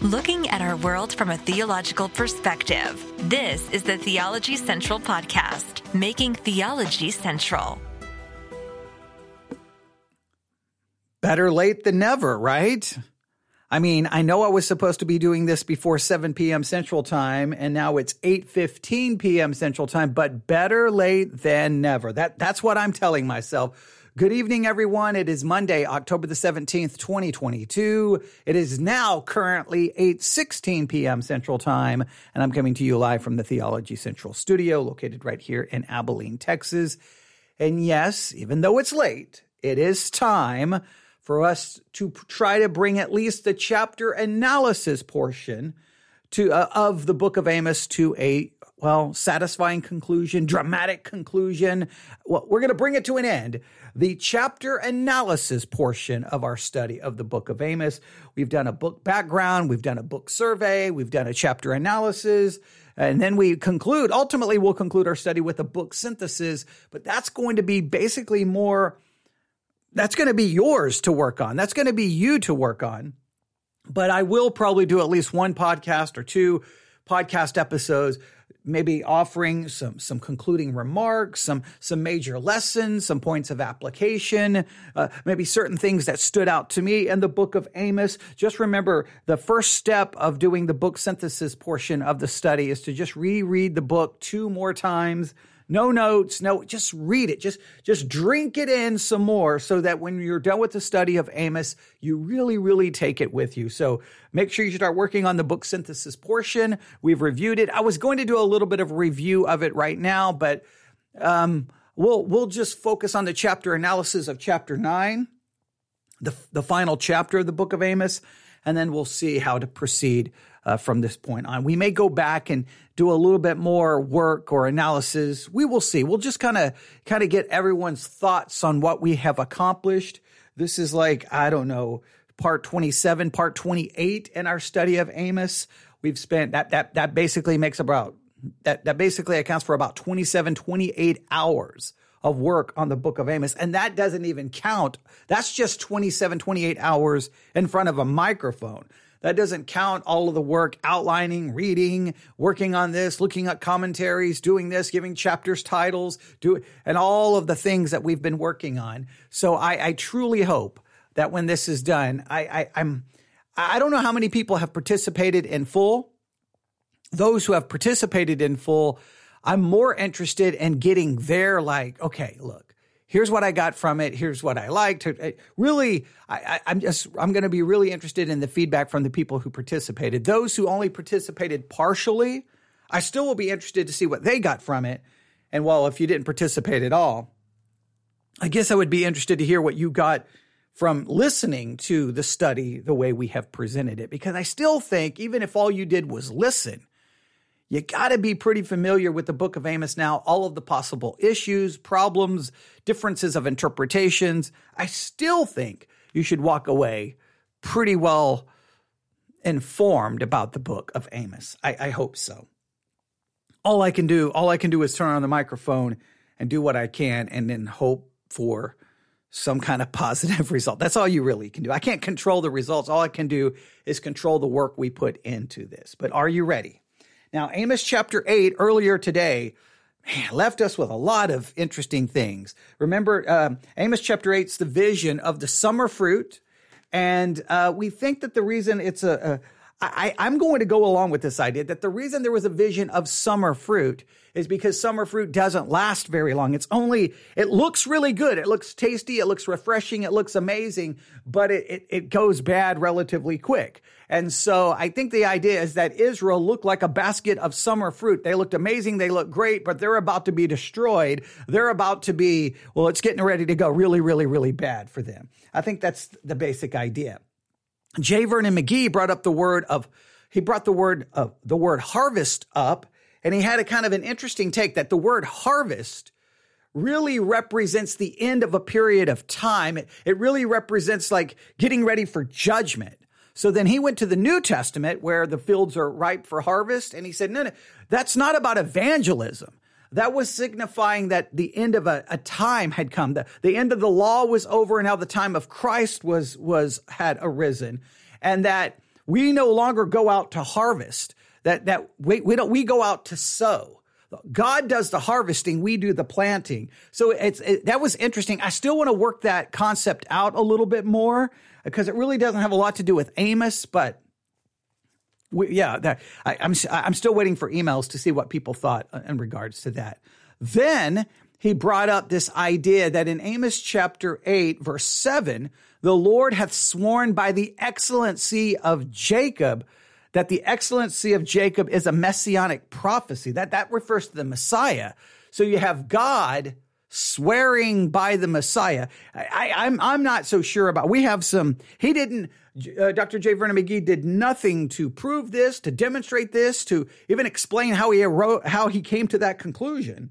looking at our world from a theological perspective. This is the Theology Central Podcast, making theology central. Better late than never, right? I mean, I know I was supposed to be doing this before 7 p.m. Central Time, and now it's 8:15 p.m. Central Time, but better late than never. That that's what I'm telling myself. Good evening, everyone. It is Monday, October the 17th, 2022. It is now currently 8.16 p.m. Central Time, and I'm coming to you live from the Theology Central studio located right here in Abilene, Texas. And yes, even though it's late, it is time for us to try to bring at least the chapter analysis portion to uh, of the book of Amos to a well, satisfying conclusion, dramatic conclusion. Well, we're going to bring it to an end. The chapter analysis portion of our study of the book of Amos. We've done a book background, we've done a book survey, we've done a chapter analysis, and then we conclude. Ultimately, we'll conclude our study with a book synthesis, but that's going to be basically more, that's going to be yours to work on. That's going to be you to work on. But I will probably do at least one podcast or two podcast episodes maybe offering some some concluding remarks, some some major lessons, some points of application, uh, maybe certain things that stood out to me in the book of Amos. Just remember the first step of doing the book synthesis portion of the study is to just reread the book two more times no notes, no, just read it. Just, just drink it in some more so that when you're done with the study of Amos, you really, really take it with you. So make sure you start working on the book synthesis portion. We've reviewed it. I was going to do a little bit of review of it right now, but, um, we'll, we'll just focus on the chapter analysis of chapter nine, the, the final chapter of the book of Amos, and then we'll see how to proceed uh, from this point on. We may go back and do a little bit more work or analysis. We will see. We'll just kind of kind of get everyone's thoughts on what we have accomplished. This is like I don't know, part 27, part 28 in our study of Amos. We've spent that that that basically makes about that that basically accounts for about 27 28 hours of work on the book of Amos. And that doesn't even count. That's just 27, 28 hours in front of a microphone. That doesn't count all of the work outlining, reading, working on this, looking at commentaries, doing this, giving chapters titles, do and all of the things that we've been working on. So I, I truly hope that when this is done, I, I I'm I don't know how many people have participated in full. Those who have participated in full, I'm more interested in getting their like, okay, look, here's what I got from it. Here's what I liked. Really, I, am just, I'm going to be really interested in the feedback from the people who participated. Those who only participated partially, I still will be interested to see what they got from it. And well, if you didn't participate at all, I guess I would be interested to hear what you got from listening to the study the way we have presented it. Because I still think, even if all you did was listen, you got to be pretty familiar with the book of Amos now, all of the possible issues, problems, differences of interpretations. I still think you should walk away pretty well informed about the book of Amos. I, I hope so. All I can do, all I can do is turn on the microphone and do what I can and then hope for some kind of positive result. That's all you really can do. I can't control the results. All I can do is control the work we put into this. But are you ready? Now, Amos chapter 8 earlier today man, left us with a lot of interesting things. Remember, uh, Amos chapter 8 is the vision of the summer fruit. And uh, we think that the reason it's a, a I, I'm going to go along with this idea that the reason there was a vision of summer fruit is because summer fruit doesn't last very long. It's only, it looks really good. It looks tasty. It looks refreshing. It looks amazing, but it, it, it goes bad relatively quick. And so I think the idea is that Israel looked like a basket of summer fruit. They looked amazing. They looked great, but they're about to be destroyed. They're about to be, well, it's getting ready to go really, really, really bad for them. I think that's the basic idea. J. Vernon McGee brought up the word of, he brought the word of the word harvest up, and he had a kind of an interesting take that the word harvest really represents the end of a period of time. It, it really represents like getting ready for judgment. So then he went to the New Testament where the fields are ripe for harvest, and he said, no, no, that's not about evangelism. That was signifying that the end of a, a time had come. The, the end of the law was over and now the time of Christ was, was, had arisen. And that we no longer go out to harvest. That that we, we don't we go out to sow. God does the harvesting, we do the planting. So it's it, that was interesting. I still want to work that concept out a little bit more because it really doesn't have a lot to do with Amos, but we, yeah, that, I, I'm I'm still waiting for emails to see what people thought in regards to that. Then he brought up this idea that in Amos chapter 8, verse 7, the Lord hath sworn by the excellency of Jacob that the excellency of Jacob is a messianic prophecy. That, that refers to the Messiah. So you have God swearing by the Messiah. I, I'm, I'm not so sure about, we have some, he didn't, uh, Dr. J. Vernon McGee did nothing to prove this, to demonstrate this, to even explain how he wrote, how he came to that conclusion.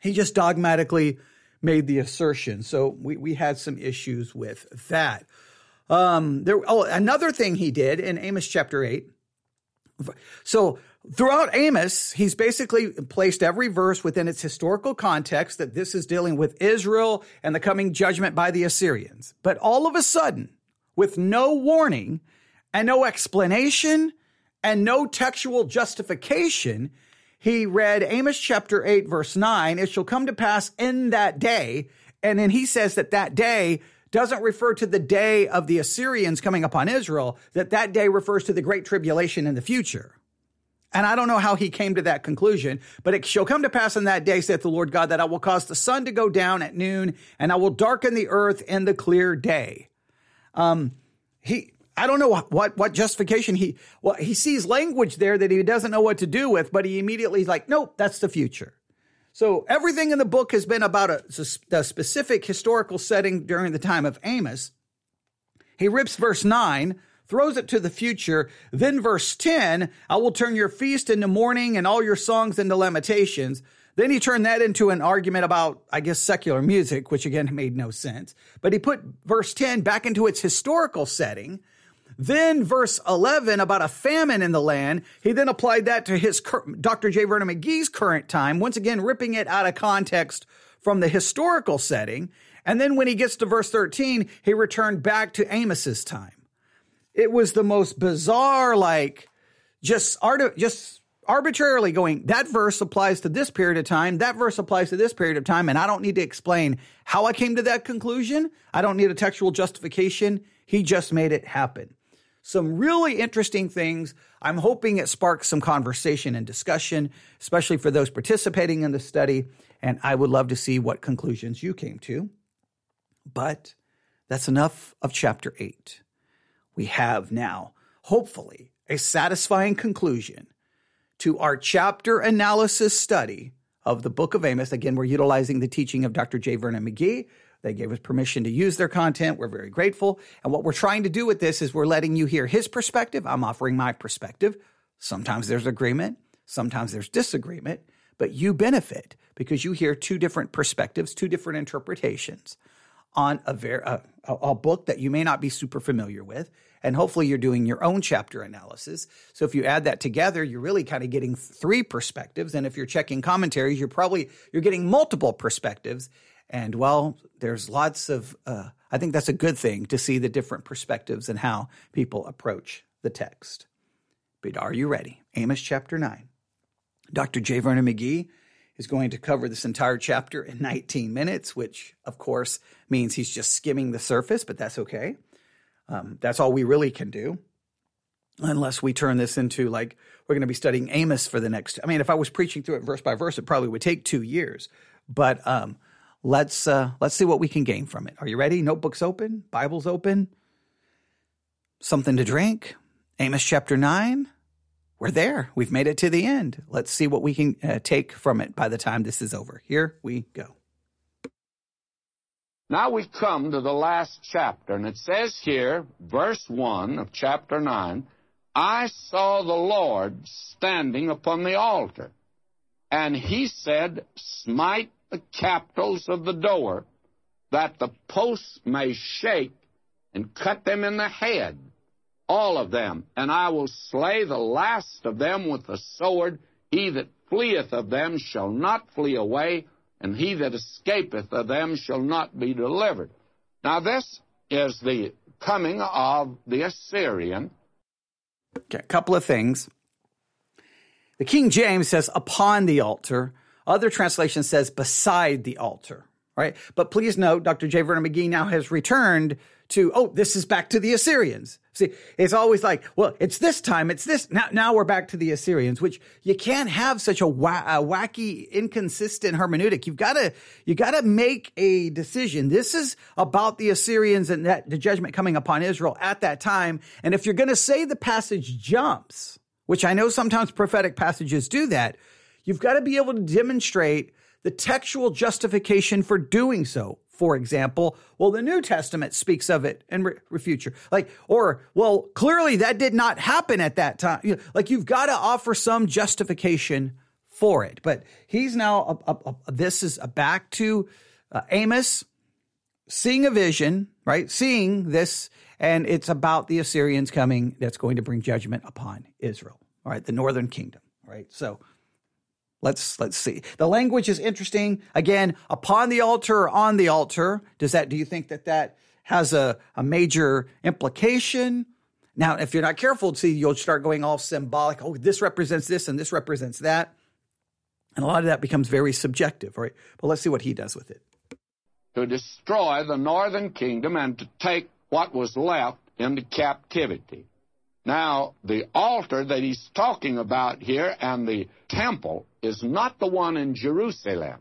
He just dogmatically made the assertion. So we, we had some issues with that. Um, there, oh, another thing he did in Amos chapter 8. So throughout Amos, he's basically placed every verse within its historical context that this is dealing with Israel and the coming judgment by the Assyrians. But all of a sudden, with no warning and no explanation and no textual justification, he read Amos chapter 8, verse 9. It shall come to pass in that day. And then he says that that day doesn't refer to the day of the Assyrians coming upon Israel, that that day refers to the great tribulation in the future. And I don't know how he came to that conclusion, but it shall come to pass in that day, saith the Lord God, that I will cause the sun to go down at noon, and I will darken the earth in the clear day. Um, he, I don't know what what justification he well he sees language there that he doesn't know what to do with, but he immediately is like, nope, that's the future. So everything in the book has been about a, a specific historical setting during the time of Amos. He rips verse nine, throws it to the future. Then verse ten, I will turn your feast into mourning and all your songs into lamentations. Then he turned that into an argument about, I guess, secular music, which again made no sense. But he put verse 10 back into its historical setting then verse 11 about a famine in the land, he then applied that to his Dr. J. Vernon McGee's current time, once again ripping it out of context from the historical setting. And then when he gets to verse 13, he returned back to Amos's time. It was the most bizarre, like just art, just arbitrarily going, that verse applies to this period of time, that verse applies to this period of time, and I don't need to explain how I came to that conclusion. I don't need a textual justification. He just made it happen some really interesting things. I'm hoping it sparks some conversation and discussion, especially for those participating in the study. And I would love to see what conclusions you came to. But that's enough of chapter eight. We have now, hopefully, a satisfying conclusion to our chapter analysis study of the book of Amos. Again, we're utilizing the teaching of Dr. J. Vernon McGee they gave us permission to use their content. We're very grateful. And what we're trying to do with this is we're letting you hear his perspective. I'm offering my perspective. Sometimes there's agreement, sometimes there's disagreement, but you benefit because you hear two different perspectives, two different interpretations on a, ver- a, a book that you may not be super familiar with. And hopefully you're doing your own chapter analysis. So if you add that together, you're really kind of getting three perspectives. And if you're checking commentaries, you're probably, you're getting multiple perspectives. And well, there's lots of, uh, I think that's a good thing to see the different perspectives and how people approach the text. But are you ready? Amos chapter 9. Dr. J. Vernon McGee is going to cover this entire chapter in 19 minutes, which of course means he's just skimming the surface, but that's okay. Um, that's all we really can do. Unless we turn this into like we're going to be studying Amos for the next. I mean, if I was preaching through it verse by verse, it probably would take two years. But um, let's uh, let's see what we can gain from it. Are you ready? Notebooks open, Bibles open, something to drink. Amos chapter nine. We're there. We've made it to the end. Let's see what we can uh, take from it by the time this is over. Here we go. Now we come to the last chapter, and it says here, verse 1 of chapter 9 I saw the Lord standing upon the altar, and he said, Smite the capitals of the door, that the posts may shake and cut them in the head, all of them. And I will slay the last of them with the sword. He that fleeth of them shall not flee away, and he that escapeth of them shall not be delivered. Now, this is the coming of the Assyrian Okay, a couple of things. The King James says upon the altar. Other translation says beside the altar, right? But please note, Dr. J. Vernon McGee now has returned to, oh, this is back to the Assyrians. See, it's always like, well, it's this time, it's this. Now, now we're back to the Assyrians, which you can't have such a, wa- a wacky, inconsistent hermeneutic. You've got to, you got to make a decision. This is about the Assyrians and that the judgment coming upon Israel at that time. And if you're going to say the passage jumps, which I know sometimes prophetic passages do that, you've got to be able to demonstrate the textual justification for doing so for example, well, the New Testament speaks of it in re- you. Like, or, well, clearly that did not happen at that time. You know, like, you've got to offer some justification for it. But he's now, a, a, a, this is back to uh, Amos seeing a vision, right? Seeing this, and it's about the Assyrians coming that's going to bring judgment upon Israel, all right? The northern kingdom, right? So, Let's let's see. The language is interesting. Again, upon the altar on the altar. Does that? Do you think that that has a, a major implication? Now, if you're not careful, see, you'll start going all symbolic. Oh, this represents this and this represents that, and a lot of that becomes very subjective, right? But let's see what he does with it. To destroy the northern kingdom and to take what was left into captivity. Now, the altar that he's talking about here and the temple is not the one in Jerusalem.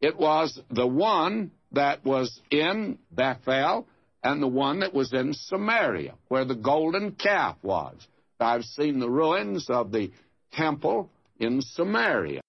It was the one that was in Bethel and the one that was in Samaria, where the golden calf was. I've seen the ruins of the temple in Samaria.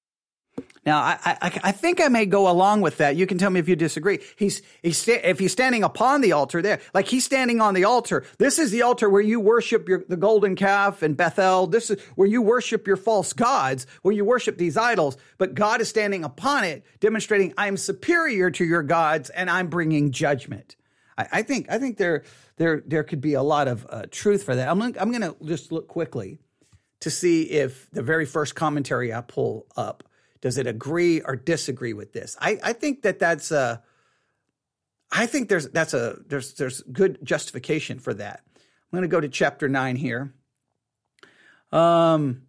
Now, I, I, I, think I may go along with that. You can tell me if you disagree. He's, he's if he's standing upon the altar there, like he's standing on the altar. This is the altar where you worship your, the golden calf and Bethel. This is where you worship your false gods, where you worship these idols. But God is standing upon it, demonstrating I'm superior to your gods and I'm bringing judgment. I, I think, I think there, there, there could be a lot of uh, truth for that. I'm, I'm going to just look quickly to see if the very first commentary I pull up does it agree or disagree with this? I, I think that that's a, I think there's that's a there's there's good justification for that. I'm going to go to chapter nine here. Um,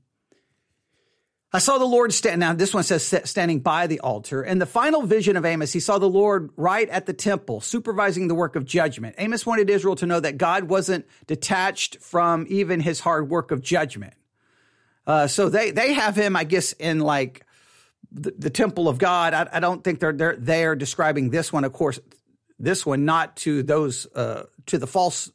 I saw the Lord stand. Now this one says standing by the altar. In the final vision of Amos, he saw the Lord right at the temple, supervising the work of judgment. Amos wanted Israel to know that God wasn't detached from even his hard work of judgment. Uh, so they they have him, I guess, in like the, the temple of God. I, I, don't think they're, they're they are describing this one, of course, this one not to those uh, to the false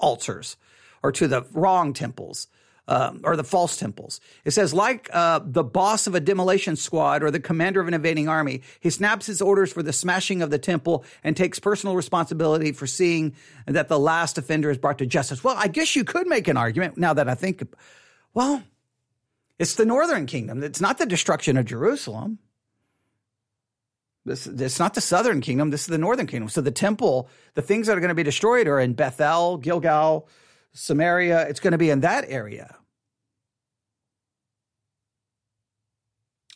altars or to the wrong temples. Um, or the false temples. It says, like uh, the boss of a demolition squad or the commander of an invading army, he snaps his orders for the smashing of the temple and takes personal responsibility for seeing that the last offender is brought to justice. Well, I guess you could make an argument now that I think, well, it's the northern kingdom. It's not the destruction of Jerusalem. This, it's not the southern kingdom. This is the northern kingdom. So the temple, the things that are going to be destroyed are in Bethel, Gilgal, Samaria. It's going to be in that area.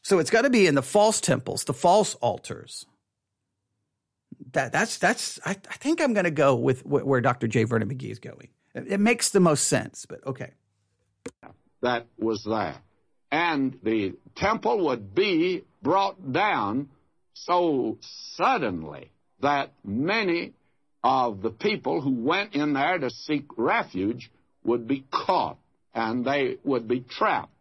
So it's got to be in the false temples, the false altars. That that's that's. I, I think I'm going to go with where Dr. J. Vernon McGee is going. It, it makes the most sense, but okay. That was that and the temple would be brought down so suddenly that many of the people who went in there to seek refuge would be caught and they would be trapped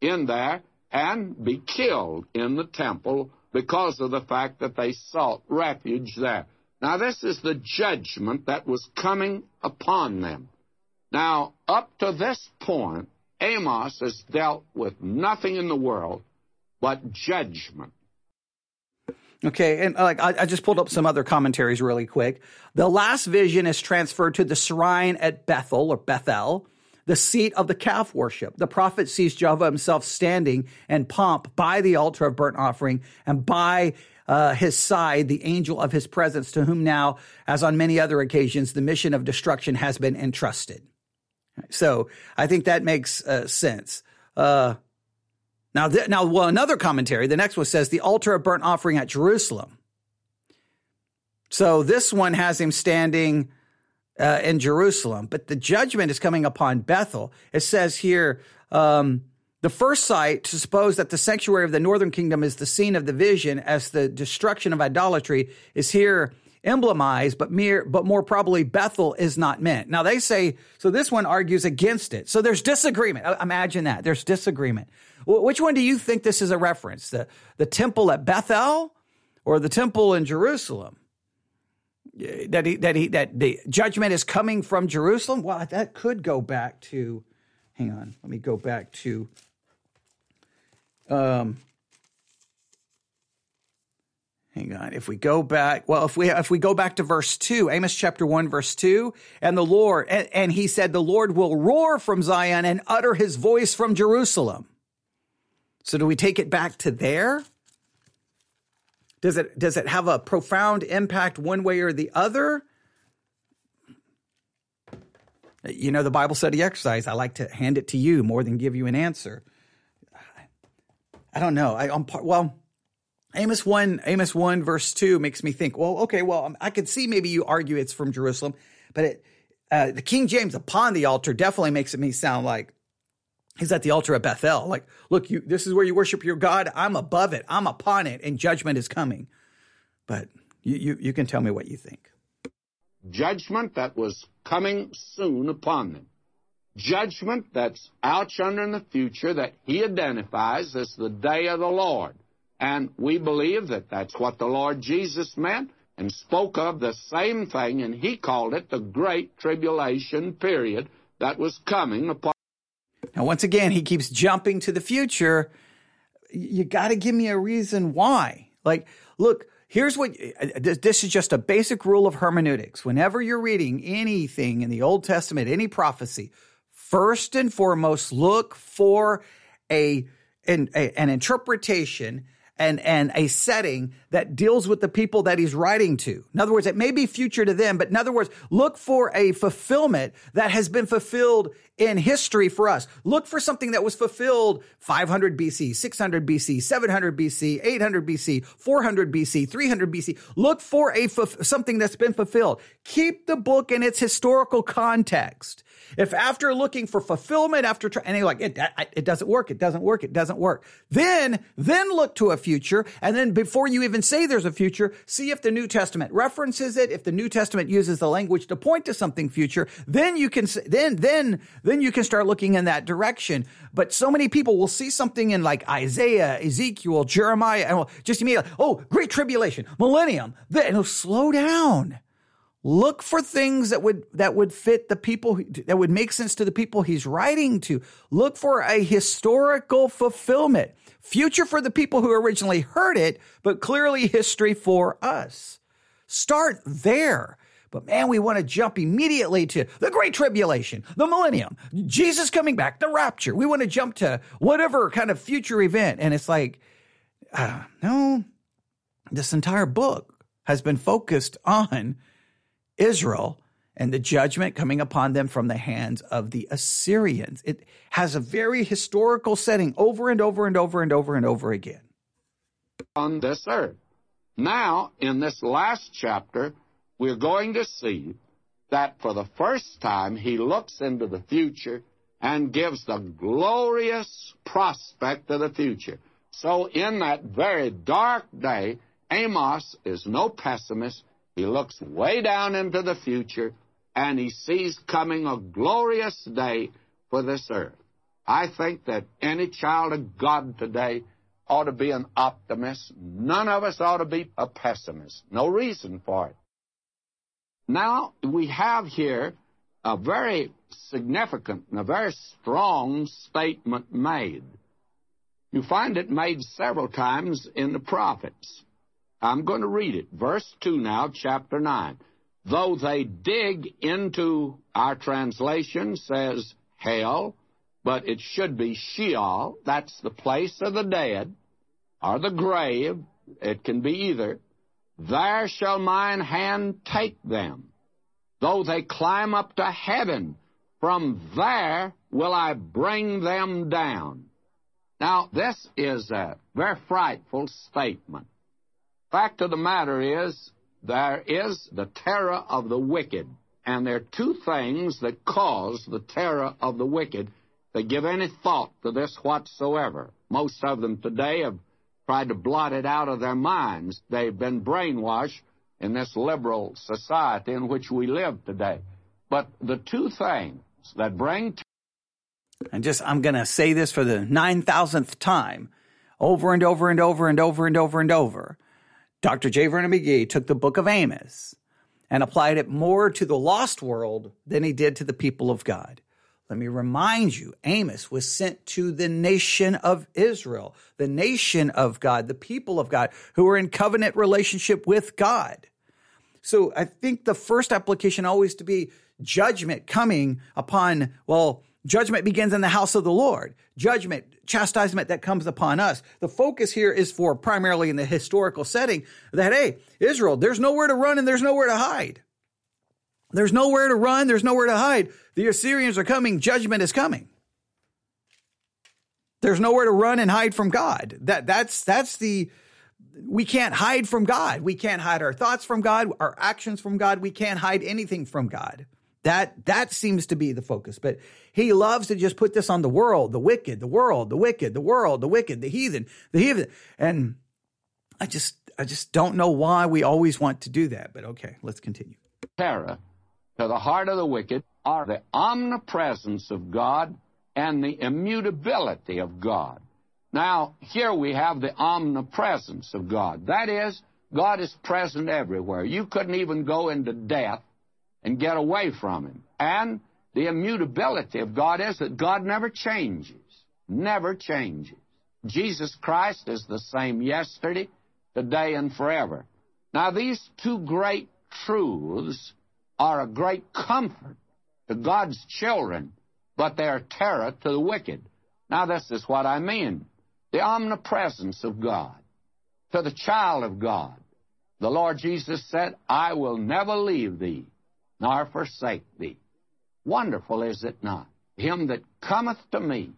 in there and be killed in the temple because of the fact that they sought refuge there. Now, this is the judgment that was coming upon them. Now, up to this point, Amos has dealt with nothing in the world but judgment. Okay, and like I, I, just pulled up some other commentaries really quick. The last vision is transferred to the shrine at Bethel or Bethel, the seat of the calf worship. The prophet sees Jehovah himself standing in pomp by the altar of burnt offering and by uh, his side the angel of his presence, to whom now, as on many other occasions, the mission of destruction has been entrusted. So I think that makes uh, sense. Uh, now, th- now, well, another commentary. The next one says the altar of burnt offering at Jerusalem. So this one has him standing uh, in Jerusalem, but the judgment is coming upon Bethel. It says here, um, the first sight to suppose that the sanctuary of the northern kingdom is the scene of the vision as the destruction of idolatry is here emblemized, but mere, but more probably Bethel is not meant. Now they say, so this one argues against it. So there's disagreement. Imagine that. There's disagreement. Which one do you think this is a reference? The, the temple at Bethel or the temple in Jerusalem? That he, that he, that the judgment is coming from Jerusalem? Well, that could go back to, hang on, let me go back to, um, Hang on. If we go back, well, if we if we go back to verse two, Amos chapter one, verse two, and the Lord, and, and, he said, the Lord will roar from Zion and utter his voice from Jerusalem. So do we take it back to there? Does it does it have a profound impact one way or the other? You know, the Bible study exercise. I like to hand it to you more than give you an answer. I don't know. I, I'm well. Amos 1, Amos 1 verse 2 makes me think, well, okay, well, um, I could see maybe you argue it's from Jerusalem, but it, uh, the King James upon the altar definitely makes it me sound like he's at the altar at Bethel. Like, look, you, this is where you worship your God. I'm above it. I'm upon it and judgment is coming. But you, you, you can tell me what you think. Judgment that was coming soon upon them. Judgment that's out yonder in the future that he identifies as the day of the Lord. And we believe that that's what the Lord Jesus meant and spoke of the same thing, and he called it the Great Tribulation period that was coming upon. Now, once again, he keeps jumping to the future. You got to give me a reason why. Like, look, here's what uh, uh, this is just a basic rule of hermeneutics. Whenever you're reading anything in the Old Testament, any prophecy, first and foremost, look for a an, a, an interpretation and, and a setting that deals with the people that he's writing to. In other words, it may be future to them, but in other words, look for a fulfillment that has been fulfilled in history for us. Look for something that was fulfilled 500 BC, 600 BC, 700 BC, 800 BC, 400 BC, 300 BC. Look for a something that's been fulfilled. Keep the book in its historical context. If after looking for fulfillment, after trying, and you're like, it, it doesn't work, it doesn't work, it doesn't work, then, then look to a future. And then before you even say there's a future, see if the New Testament references it. If the New Testament uses the language to point to something future, then you can, then, then, then you can start looking in that direction. But so many people will see something in like Isaiah, Ezekiel, Jeremiah, and just immediately, oh, great tribulation, millennium, then it'll slow down. Look for things that would that would fit the people that would make sense to the people he's writing to. Look for a historical fulfillment. Future for the people who originally heard it, but clearly history for us. Start there. But man, we want to jump immediately to the Great Tribulation, the Millennium, Jesus coming back, the rapture. We want to jump to whatever kind of future event. And it's like, uh, no, this entire book has been focused on Israel and the judgment coming upon them from the hands of the Assyrians. It has a very historical setting over and over and over and over and over again. On this earth. Now, in this last chapter, we're going to see that for the first time he looks into the future and gives the glorious prospect of the future. So, in that very dark day, Amos is no pessimist. He looks way down into the future and he sees coming a glorious day for this earth. I think that any child of God today ought to be an optimist. None of us ought to be a pessimist. No reason for it. Now, we have here a very significant and a very strong statement made. You find it made several times in the prophets. I'm going to read it. Verse 2 now, chapter 9. Though they dig into, our translation says hell, but it should be Sheol. That's the place of the dead, or the grave. It can be either. There shall mine hand take them. Though they climb up to heaven, from there will I bring them down. Now, this is a very frightful statement. Fact of the matter is, there is the terror of the wicked And there are two things that cause the terror of the wicked. They give any thought to this whatsoever. Most of them today have tried to blot it out of their minds. They've been brainwashed in this liberal society in which we live today. But the two things that bring and just I'm going to say this for the 9000th time over and over and over and over and over and over. Dr. J. Vernon McGee took the book of Amos and applied it more to the lost world than he did to the people of God. Let me remind you, Amos was sent to the nation of Israel, the nation of God, the people of God who were in covenant relationship with God. So I think the first application always to be judgment coming upon, well, judgment begins in the house of the Lord. Judgment, chastisement that comes upon us. The focus here is for primarily in the historical setting that, hey, Israel, there's nowhere to run and there's nowhere to hide. There's nowhere to run, there's nowhere to hide. The Assyrians are coming, judgment is coming. There's nowhere to run and hide from God. That that's that's the we can't hide from God. We can't hide our thoughts from God, our actions from God. We can't hide anything from God. That that seems to be the focus. But he loves to just put this on the world, the wicked, the world, the wicked, the world, the wicked, the heathen, the heathen. And I just I just don't know why we always want to do that. But okay, let's continue. Terror to the heart of the wicked are the omnipresence of God and the immutability of God. Now, here we have the omnipresence of God. That is, God is present everywhere. You couldn't even go into death and get away from Him. And the immutability of God is that God never changes, never changes. Jesus Christ is the same yesterday, today, and forever. Now, these two great truths are a great comfort to God's children, but they are terror to the wicked. Now, this is what I mean the omnipresence of God. To the child of God, the Lord Jesus said, I will never leave thee nor forsake thee. Wonderful, is it not? Him that cometh to me,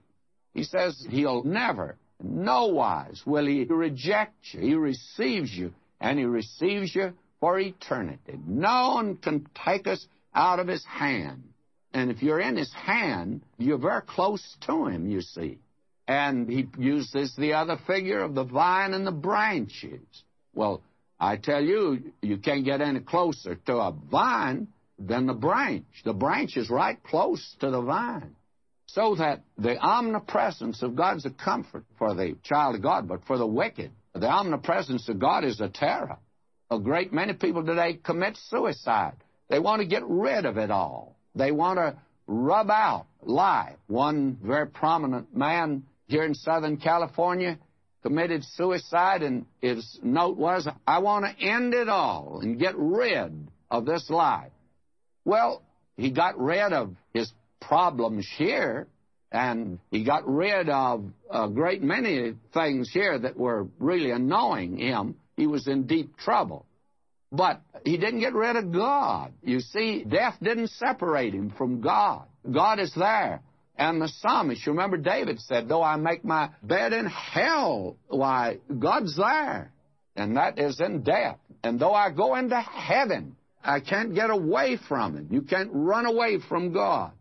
he says he'll never, no wise will he reject you. He receives you, and he receives you for eternity. No one can take us out of his hand. And if you're in his hand, you're very close to him, you see. And he uses the other figure of the vine and the branches. Well, I tell you, you can't get any closer to a vine than the branch. The branch is right close to the vine. So that the omnipresence of God's a comfort for the child of God, but for the wicked, the omnipresence of God is a terror. A great many people today commit suicide. They want to get rid of it all. They want to rub out life. One very prominent man here in Southern California committed suicide, and his note was, I want to end it all and get rid of this life. Well, he got rid of his problems here, and he got rid of a great many things here that were really annoying him. He was in deep trouble. But he didn't get rid of God. You see, death didn't separate him from God. God is there. And the psalmist, you remember David said, Though I make my bed in hell, why, God's there. And that is in death. And though I go into heaven, I can't get away from Him. You can't run away from God.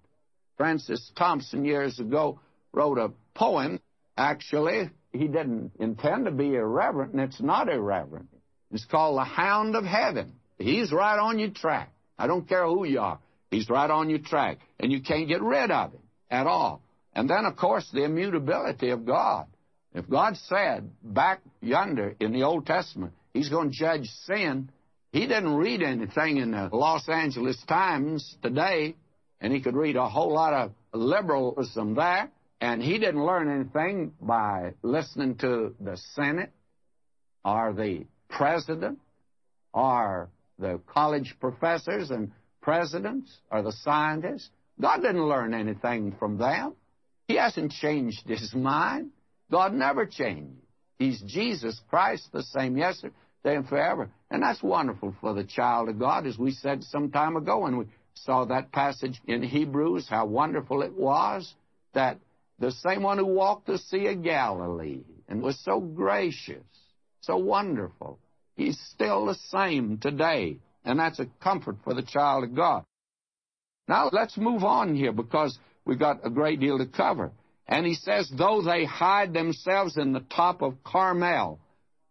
Francis Thompson years ago wrote a poem. Actually, he didn't intend to be irreverent, and it's not irreverent. It's called The Hound of Heaven. He's right on your track. I don't care who you are. He's right on your track. And you can't get rid of him at all. And then, of course, the immutability of God. If God said back yonder in the Old Testament, He's going to judge sin, He didn't read anything in the Los Angeles Times today, and he could read a whole lot of liberalism there, and he didn't learn anything by listening to the Senate or the president or the college professors and presidents or the scientists. God didn't learn anything from them. He hasn't changed his mind. God never changes. He's Jesus Christ, the same yesterday and forever. And that's wonderful for the child of God, as we said some time ago when we saw that passage in Hebrews, how wonderful it was that the same one who walked the Sea of Galilee and was so gracious, so wonderful, he's still the same today. And that's a comfort for the child of God. Now let's move on here because we've got a great deal to cover. And he says, though they hide themselves in the top of Carmel.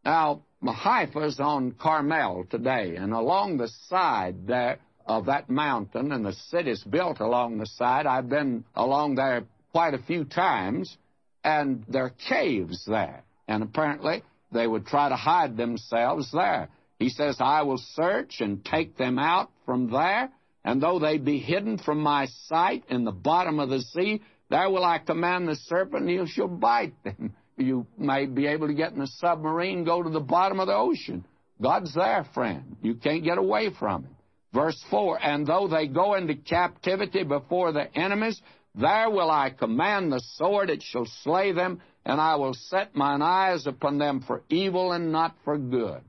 Now, Haifa's on Carmel today, and along the side there of that mountain, and the city's built along the side. I've been along there quite a few times, and there are caves there. And apparently, they would try to hide themselves there. He says, I will search and take them out from there, and though they be hidden from my sight in the bottom of the sea, there will I command the serpent, and he shall bite them. You may be able to get in a submarine, go to the bottom of the ocean. God's there, friend. You can't get away from him. Verse 4 And though they go into captivity before their enemies, there will I command the sword, it shall slay them, and I will set mine eyes upon them for evil and not for good.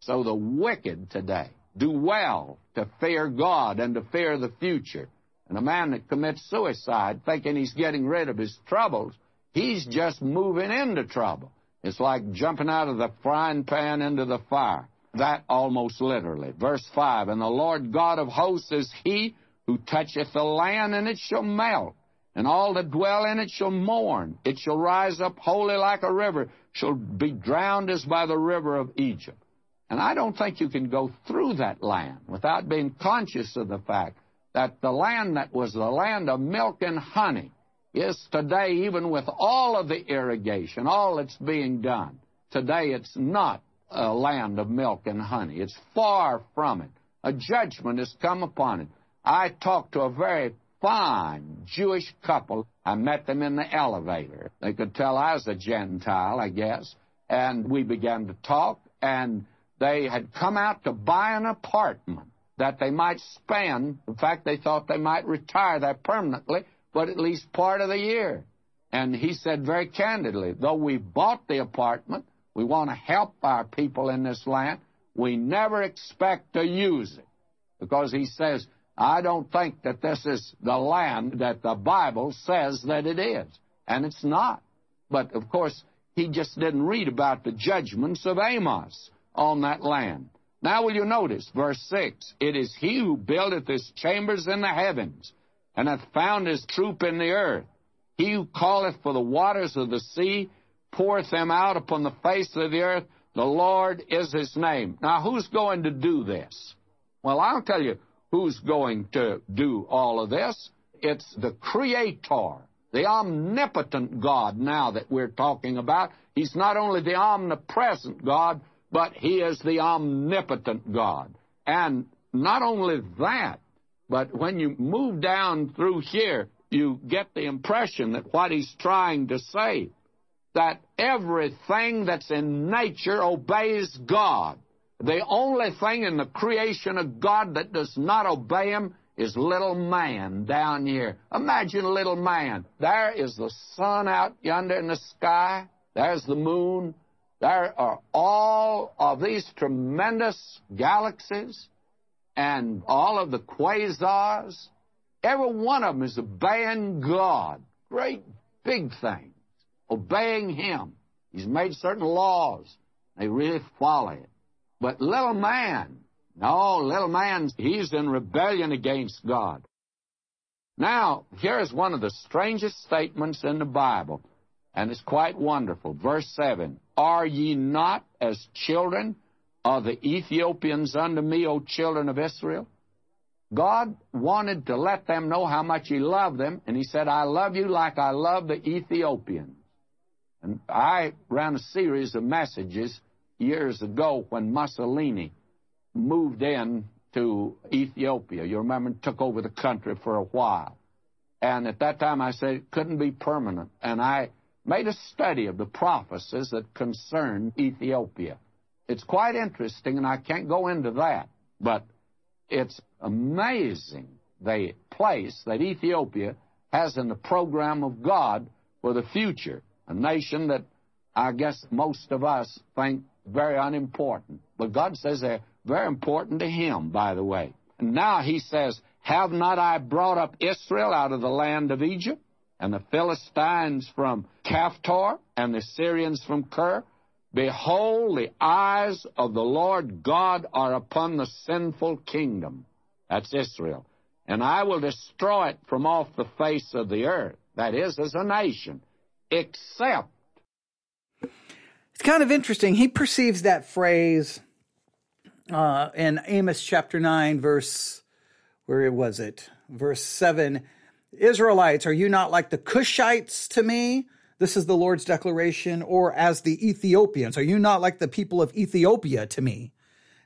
So the wicked today do well to fear God and to fear the future. And a man that commits suicide thinking he's getting rid of his troubles, he's just moving into trouble. It's like jumping out of the frying pan into the fire. That almost literally. Verse 5 And the Lord God of hosts is he who toucheth the land, and it shall melt, and all that dwell in it shall mourn. It shall rise up wholly like a river, shall be drowned as by the river of Egypt. And I don't think you can go through that land without being conscious of the fact that the land that was the land of milk and honey is today, even with all of the irrigation, all that's being done, today it's not a land of milk and honey. It's far from it. A judgment has come upon it. I talked to a very fine Jewish couple. I met them in the elevator. They could tell I was a Gentile, I guess. And we began to talk, and they had come out to buy an apartment that they might spend. In fact, they thought they might retire there permanently, but at least part of the year. And he said very candidly, though we bought the apartment, we want to help our people in this land, we never expect to use it. Because he says, I don't think that this is the land that the Bible says that it is. And it's not. But of course, he just didn't read about the judgments of Amos on that land. Now will you notice, verse 6, It is he who buildeth his chambers in the heavens, and hath found his troop in the earth. He who calleth for the waters of the sea, poureth them out upon the face of the earth. The Lord is his name. Now who's going to do this? Well, I'll tell you who's going to do all of this. It's the Creator, the omnipotent God now that we're talking about. He's not only the omnipresent God, but He is the omnipotent God. And not only that, but when you move down through here, you get the impression that what He's trying to say, that everything that's in nature obeys God. The only thing in the creation of God that does not obey Him is little man down here. Imagine little man. There is the sun out yonder in the sky. There's the moon. There are all of these tremendous galaxies and all of the quasars. Every one of them is obeying God. Great big things. Obeying Him. He's made certain laws. They really follow it. But little man, no, little man, he's in rebellion against God. Now, here is one of the strangest statements in the Bible, and it's quite wonderful. Verse 7 Are ye not as children of the Ethiopians unto me, O children of Israel? God wanted to let them know how much He loved them, and He said, I love you like I love the Ethiopians. And I ran a series of messages years ago when Mussolini moved in to Ethiopia. You remember, took over the country for a while. And at that time I said it couldn't be permanent. And I made a study of the prophecies that concerned Ethiopia. It's quite interesting, and I can't go into that, but it's amazing the place that Ethiopia has in the program of God for the future. A nation that I guess most of us think very unimportant. But God says they're very important to Him, by the way. And now He says, Have not I brought up Israel out of the land of Egypt, and the Philistines from Caphtor, and the Syrians from Kir? Behold, the eyes of the Lord God are upon the sinful kingdom. That's Israel. and I will destroy it from off the face of the earth, that is, as a nation, except. It's kind of interesting. He perceives that phrase uh, in Amos chapter 9, verse, where was it? Verse 7 Israelites, are you not like the Cushites to me? This is the Lord's declaration. Or as the Ethiopians, are you not like the people of Ethiopia to me?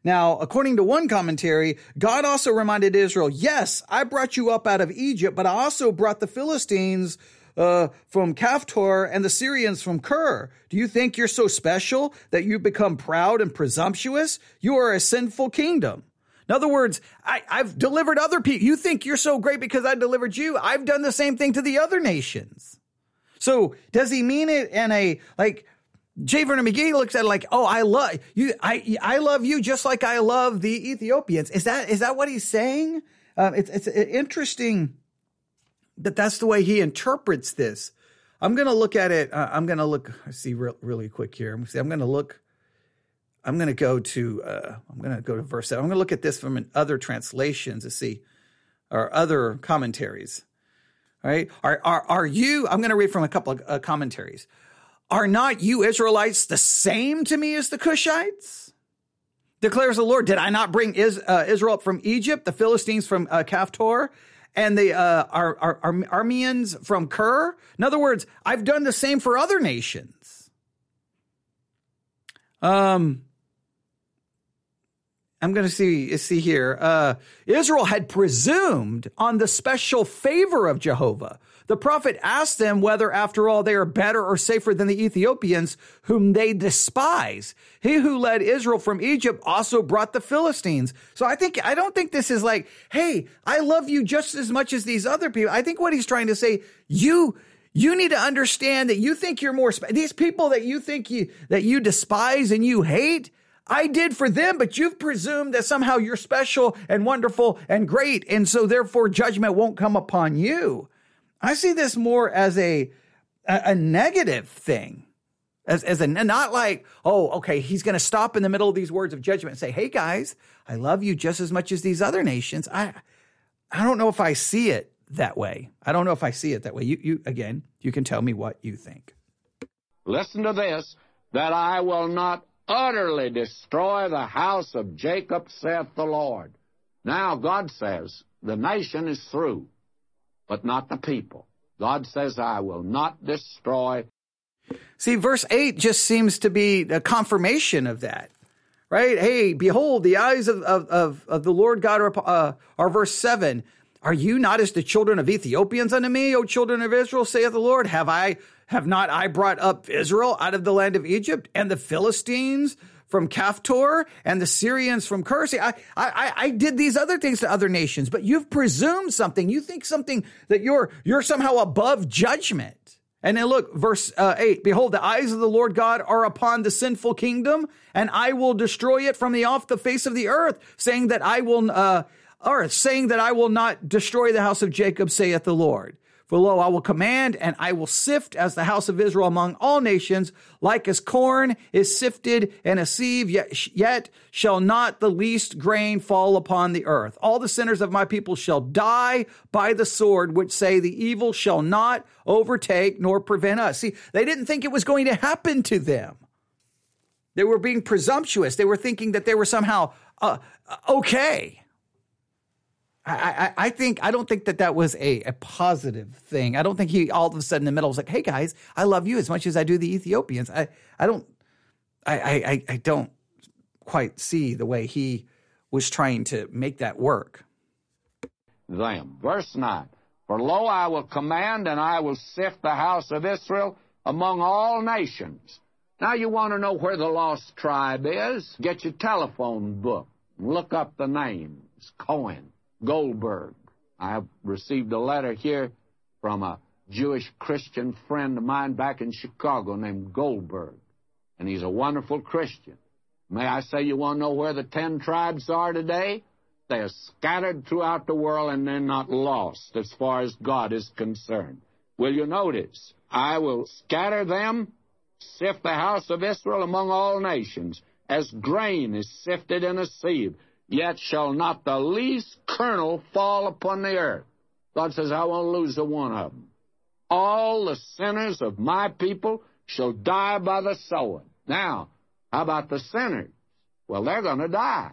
Now, according to one commentary, God also reminded Israel, yes, I brought you up out of Egypt, but I also brought the Philistines uh, from Caphtor and the Syrians from Kir. Do you think you're so special that you've become proud and presumptuous? You are a sinful kingdom. In other words, I, have delivered other people. You think you're so great because I delivered you. I've done the same thing to the other nations. So does he mean it in a like J. Vernon McGee looks at it like, oh, I love you. I I love you just like I love the Ethiopians. Is that is that what he's saying? Um, it's it's interesting that that's the way he interprets this. I'm to look at it. Uh, I'm to look. See real, really quick here. I'm going to look I'm to go to uh, I'm to go to verse seven. I'm to look at this from other translations to see or other commentaries. Right, are are are you? I'm going to read from a couple of uh, commentaries. Are not you Israelites the same to me as the Cushites? Declares the Lord. Did I not bring Is, uh, Israel up from Egypt, the Philistines from uh, Caphtor, and the uh, Ar- Ar- Ar- Arameans from Kir? In other words, I've done the same for other nations. Um, I'm going to see see here. Uh, Israel had presumed on the special favor of Jehovah. The prophet asked them whether, after all, they are better or safer than the Ethiopians, whom they despise. He who led Israel from Egypt also brought the Philistines. So I think I don't think this is like, hey, I love you just as much as these other people. I think what he's trying to say, you you need to understand that you think you're more these people that you think you that you despise and you hate I did for them, but you've presumed that somehow you're special and wonderful and great. And so therefore judgment won't come upon you. I see this more as a, a, a negative thing. As, as a, not like, oh, okay, he's going to stop in the middle of these words of judgment and say, hey guys, I love you just as much as these other nations. I, I don't know if I see it that way. I don't know if I see it that way. You, you, again, you can tell me what you think. Listen to this, that I will not utterly destroy the house of Jacob, saith the Lord. Now, God says, the nation is through, but not the people. God says, I will not destroy. See, verse 8 just seems to be a confirmation of that, right? Hey, behold, the eyes of, of, of, of the Lord God are, uh, are verse 7. Are you not as the children of Ethiopians unto me, O children of Israel, saith the Lord? Have I have not I brought up Israel out of the land of Egypt and the Philistines from Caphtor and the Syrians from Kursi? I, I, I did these other things to other nations, but you've presumed something. You think something that you're, you're somehow above judgment. And then look, verse uh, 8 Behold, the eyes of the Lord God are upon the sinful kingdom, and I will destroy it from the off the face of the earth, saying that I will, uh, or saying that I will not destroy the house of Jacob, saith the Lord. For lo, I will command and I will sift as the house of Israel among all nations, like as corn is sifted in a sieve, yet, yet shall not the least grain fall upon the earth. All the sinners of my people shall die by the sword, which say the evil shall not overtake nor prevent us. See, they didn't think it was going to happen to them. They were being presumptuous. They were thinking that they were somehow uh, okay. I, I, think I don't think that that was a, a positive thing. I don't think he all of a sudden in the middle was like, "Hey guys, I love you as much as I do the Ethiopians." I I don't I I, I don't quite see the way he was trying to make that work. Them verse nine. For lo, I will command and I will sift the house of Israel among all nations. Now you want to know where the lost tribe is? Get your telephone book. Look up the names. Cohen. Goldberg. I have received a letter here from a Jewish Christian friend of mine back in Chicago named Goldberg, and he's a wonderful Christian. May I say you want to know where the ten tribes are today? They are scattered throughout the world and they're not lost as far as God is concerned. Will you notice? I will scatter them, sift the house of Israel among all nations, as grain is sifted in a sieve. Yet shall not the least kernel fall upon the earth. God says, I won't lose a one of them. All the sinners of my people shall die by the sowing. Now, how about the sinners? Well, they're going to die.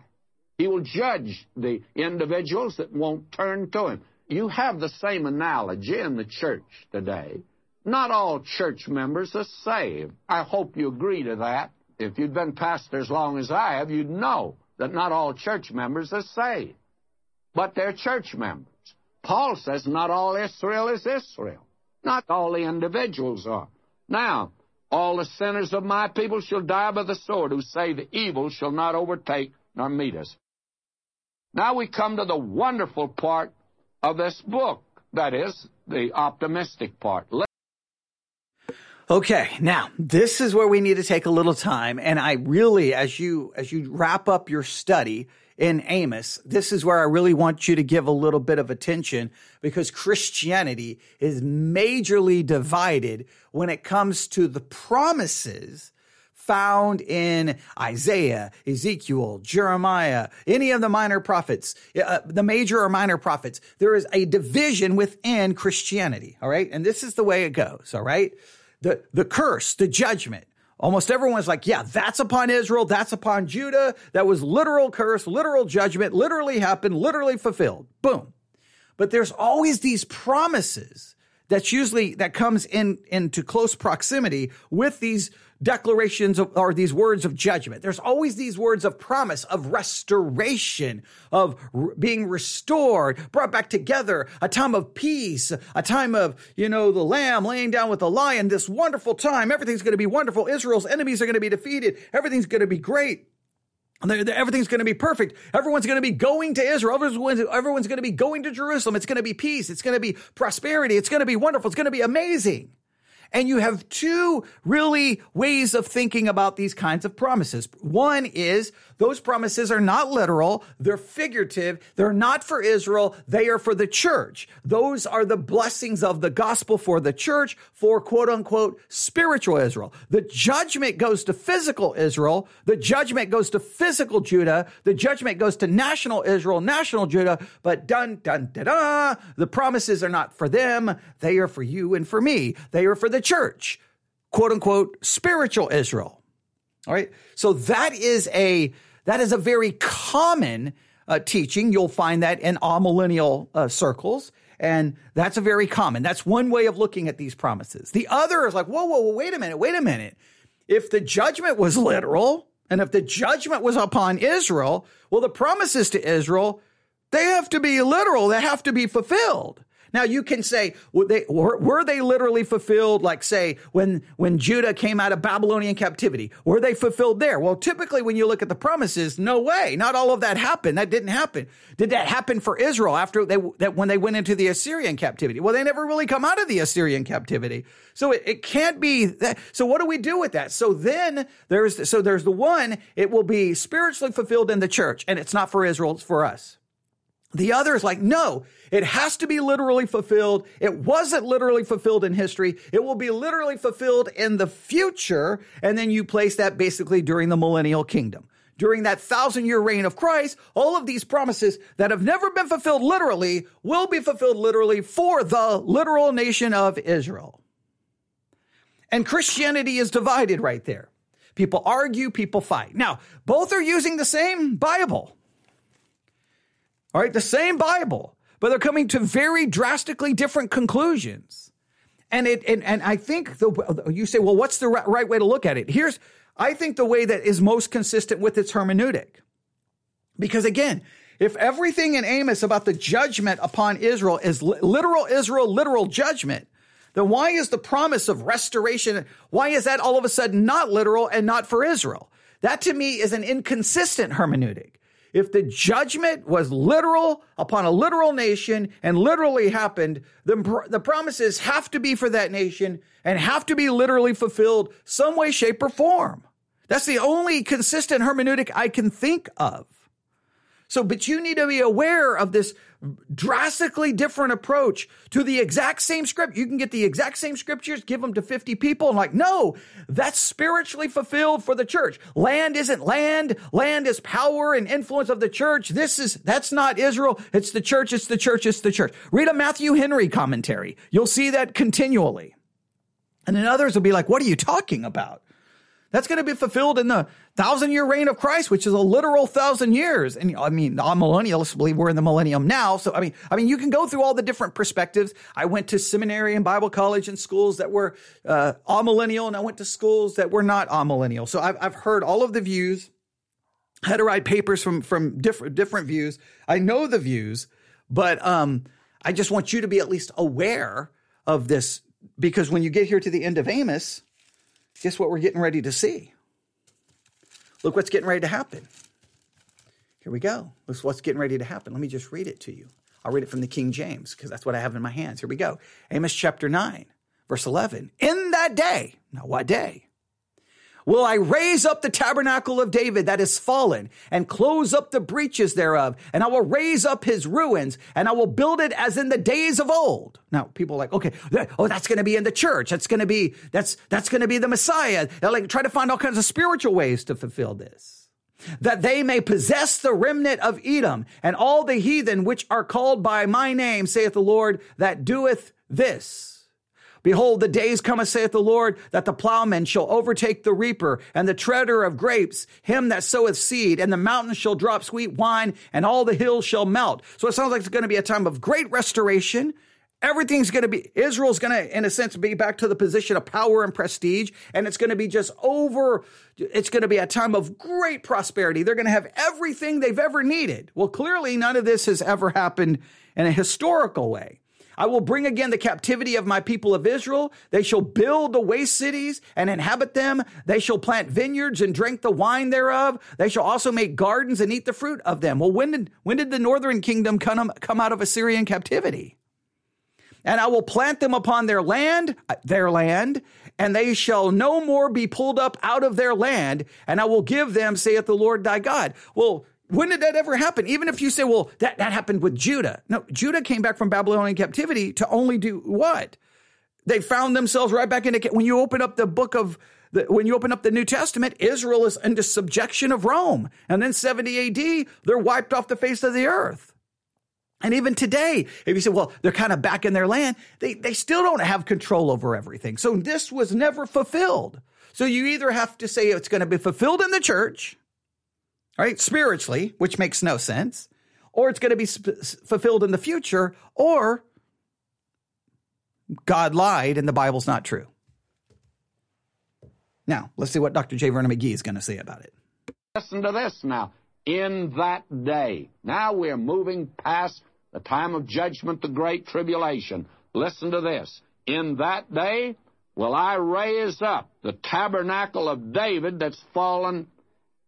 He will judge the individuals that won't turn to Him. You have the same analogy in the church today. Not all church members are saved. I hope you agree to that. If you'd been pastor as long as I have, you'd know that not all church members are saved. But they're church members. Paul says not all Israel is Israel. Not all the individuals are. Now, all the sinners of my people shall die by the sword, who say the evil shall not overtake nor meet us. Now we come to the wonderful part of this book. That is, the optimistic part. Okay, now this is where we need to take a little time, and I really, as you as you wrap up your study in Amos, this is where I really want you to give a little bit of attention because Christianity is majorly divided when it comes to the promises found in Isaiah, Ezekiel, Jeremiah, any of the minor prophets, uh, the major or minor prophets. There is a division within Christianity. All right. And this is the way it goes. All right. The, the curse, the judgment. Almost everyone's like, yeah, that's upon Israel. That's upon Judah. That was literal curse, literal judgment, literally happened, literally fulfilled. Boom. But there's always these promises that's usually that comes in into close proximity with these declarations of, or these words of judgment. There's always these words of promise, of restoration, of r- being restored, brought back together, a time of peace, a time of, you know, the lamb laying down with the lion, this wonderful time. Everything's going to be wonderful. Israel's enemies are going to be defeated. Everything's going to be great. Everything's going to be perfect. Everyone's going to be going to Israel. Everyone's, everyone's going to be going to Jerusalem. It's going to be peace. It's going to be prosperity. It's going to be wonderful. It's going to be amazing. And you have two really ways of thinking about these kinds of promises. One is those promises are not literal. They're figurative. They're not for Israel. They are for the church. Those are the blessings of the gospel for the church, for quote unquote spiritual Israel. The judgment goes to physical Israel. The judgment goes to physical Judah. The judgment goes to national Israel, national Judah. But dun, dun, da, da, the promises are not for them. They are for you and for me. They are for the church, quote unquote, spiritual Israel. All right. So that is a, that is a very common uh, teaching. You'll find that in amillennial uh, circles. And that's a very common. That's one way of looking at these promises. The other is like, whoa, whoa, whoa, wait a minute, wait a minute. If the judgment was literal, and if the judgment was upon Israel, well, the promises to Israel, they have to be literal. They have to be fulfilled. Now you can say, were they, were, were they literally fulfilled? Like say when, when Judah came out of Babylonian captivity, were they fulfilled there? Well, typically when you look at the promises, no way. Not all of that happened. That didn't happen. Did that happen for Israel after they, that when they went into the Assyrian captivity? Well, they never really come out of the Assyrian captivity. So it, it can't be that. So what do we do with that? So then there's, so there's the one, it will be spiritually fulfilled in the church and it's not for Israel, it's for us. The other is like, no, it has to be literally fulfilled. It wasn't literally fulfilled in history. It will be literally fulfilled in the future. And then you place that basically during the millennial kingdom. During that thousand year reign of Christ, all of these promises that have never been fulfilled literally will be fulfilled literally for the literal nation of Israel. And Christianity is divided right there. People argue, people fight. Now, both are using the same Bible. All right, the same Bible, but they're coming to very drastically different conclusions. And it and, and I think the you say, well, what's the right way to look at it? Here's I think the way that is most consistent with its hermeneutic. Because again, if everything in Amos about the judgment upon Israel is literal Israel, literal judgment, then why is the promise of restoration, why is that all of a sudden not literal and not for Israel? That to me is an inconsistent hermeneutic. If the judgment was literal upon a literal nation and literally happened, then pr- the promises have to be for that nation and have to be literally fulfilled some way, shape, or form. That's the only consistent hermeneutic I can think of. So, but you need to be aware of this drastically different approach to the exact same script. You can get the exact same scriptures, give them to 50 people and like, no, that's spiritually fulfilled for the church. Land isn't land. Land is power and influence of the church. This is, that's not Israel. It's the church. It's the church. It's the church. Read a Matthew Henry commentary. You'll see that continually. And then others will be like, what are you talking about? That's going to be fulfilled in the thousand year reign of Christ, which is a literal thousand years. And I mean, non-millennialists believe we're in the millennium now. So I mean, I mean, you can go through all the different perspectives. I went to seminary and Bible college and schools that were uh, millennial, and I went to schools that were not all millennial. So I've, I've heard all of the views. I had to write papers from from different different views. I know the views, but um, I just want you to be at least aware of this because when you get here to the end of Amos guess what we're getting ready to see? Look what's getting ready to happen. Here we go. Look what's getting ready to happen. Let me just read it to you. I'll read it from the King James because that's what I have in my hands. Here we go. Amos chapter 9, verse 11. In that day, now what day? Will I raise up the tabernacle of David that is fallen and close up the breaches thereof. And I will raise up his ruins and I will build it as in the days of old. Now people are like, okay, oh, that's going to be in the church. That's going to be, that's, that's going to be the Messiah. They're like try to find all kinds of spiritual ways to fulfill this. That they may possess the remnant of Edom and all the heathen which are called by my name, saith the Lord, that doeth this. Behold, the days cometh, saith the Lord, that the plowman shall overtake the reaper, and the treader of grapes, him that soweth seed, and the mountains shall drop sweet wine, and all the hills shall melt. So it sounds like it's going to be a time of great restoration. Everything's going to be, Israel's going to, in a sense, be back to the position of power and prestige, and it's going to be just over, it's going to be a time of great prosperity. They're going to have everything they've ever needed. Well, clearly, none of this has ever happened in a historical way. I will bring again the captivity of my people of Israel. They shall build the waste cities and inhabit them. They shall plant vineyards and drink the wine thereof. They shall also make gardens and eat the fruit of them. Well, when did, when did the northern kingdom come, come out of Assyrian captivity? And I will plant them upon their land, uh, their land, and they shall no more be pulled up out of their land, and I will give them, saith the Lord thy God. Well, when did that ever happen? Even if you say, well, that, that happened with Judah. No, Judah came back from Babylonian captivity to only do what? They found themselves right back in it. When you open up the book of, the, when you open up the New Testament, Israel is under subjection of Rome. And then 70 AD, they're wiped off the face of the earth. And even today, if you say, well, they're kind of back in their land, they, they still don't have control over everything. So this was never fulfilled. So you either have to say it's going to be fulfilled in the church, right? Spiritually, which makes no sense, or it's going to be sp- fulfilled in the future, or God lied and the Bible's not true. Now, let's see what Dr. J. Vernon McGee is going to say about it. Listen to this now. In that day. Now we're moving past the time of judgment, the great tribulation. Listen to this. In that day will I raise up the tabernacle of David that's fallen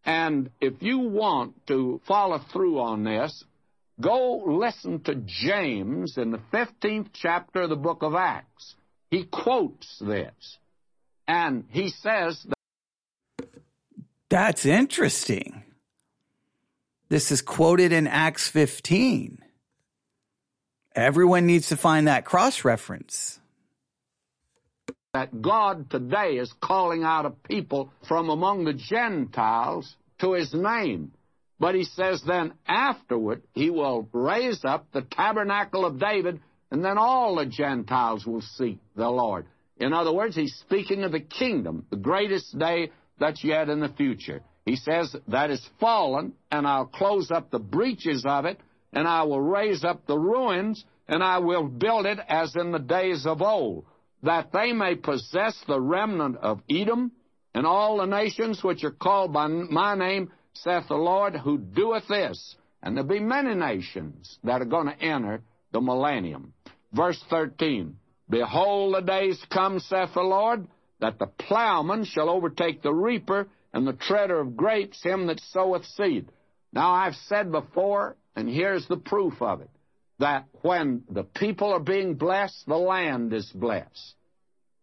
and if you want to follow through on this, go listen to James in the 15th chapter of the book of Acts. He quotes this. And he says that That's interesting. This is quoted in Acts 15. Everyone needs to find that cross reference that God today is calling out a people from among the Gentiles to his name. But he says then afterward he will raise up the tabernacle of David, and then all the Gentiles will seek the Lord. In other words, he's speaking of the kingdom, the greatest day that's yet in the future. He says, That is fallen, and I'll close up the breaches of it, and I will raise up the ruins, and I will build it as in the days of old that they may possess the remnant of Edom and all the nations which are called by my name, saith the Lord, who doeth this. And there'll be many nations that are going to enter the millennium. Verse 13 Behold, the days come, saith the Lord, that the plowman shall overtake the reaper, and the treader of grapes him that soweth seed. Now I've said before, and here's the proof of it that when the people are being blessed, the land is blessed.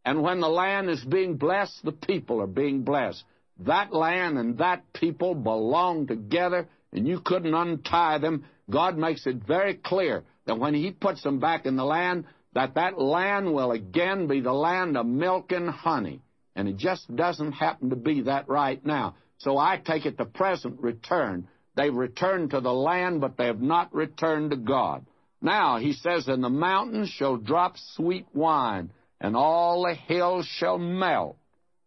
And when the land is being blessed, the people are being blessed. That land and that people belong together and you couldn't untie them, God makes it very clear that when He puts them back in the land, that that land will again be the land of milk and honey. And it just doesn't happen to be that right now. So I take it the present return. They've returned to the land, but they have not returned to God. Now, he says, And the mountains shall drop sweet wine, and all the hills shall melt.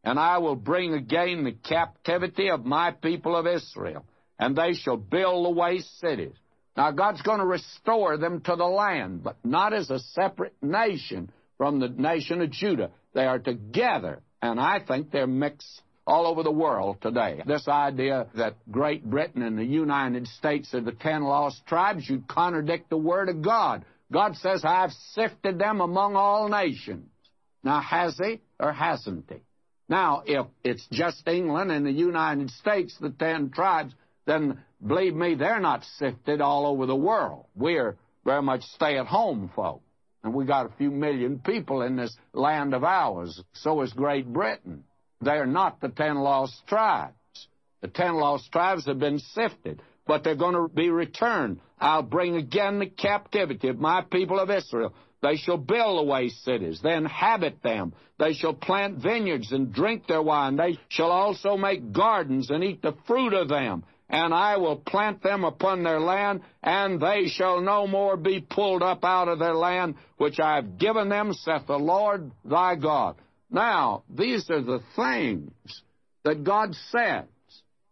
And I will bring again the captivity of my people of Israel, and they shall build the waste cities. Now, God's going to restore them to the land, but not as a separate nation from the nation of Judah. They are together, and I think they're mixed all over the world today. This idea that Great Britain and the United States are the ten lost tribes, you contradict the Word of God. God says, I've sifted them among all nations. Now, has He or hasn't He? Now, if it's just England and the United States, the ten tribes, then believe me, they're not sifted all over the world. We're very much stay at home folk. And we got a few million people in this land of ours. So is Great Britain. They're not the ten lost tribes. The ten lost tribes have been sifted, but they're going to be returned. I'll bring again the captivity of my people of Israel. They shall build away cities, they inhabit them. They shall plant vineyards and drink their wine. They shall also make gardens and eat the fruit of them and I will plant them upon their land, and they shall no more be pulled up out of their land, which I have given them, saith the Lord thy God. Now, these are the things that God says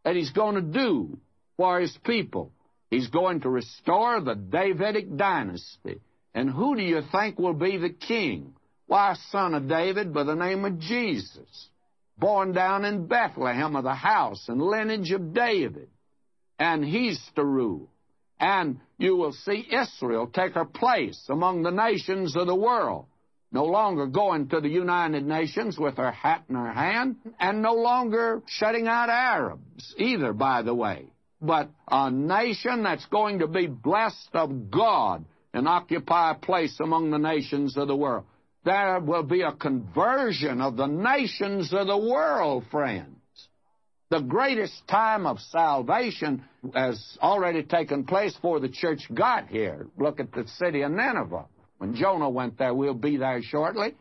that He's going to do for His people. He's going to restore the Davidic dynasty. And who do you think will be the king? Why, son of David by the name of Jesus, born down in Bethlehem of the house and lineage of David and he's to rule. And you will see Israel take her place among the nations of the world, no longer going to the United Nations with her hat in her hand, and no longer shutting out Arabs either, by the way, but a nation that's going to be blessed of God and occupy a place among the nations of the world. There will be a conversion of the nations of the world, friends. The greatest time of salvation has already taken place before the church got here. Look at the city of Nineveh. When Jonah went there, we'll be there shortly.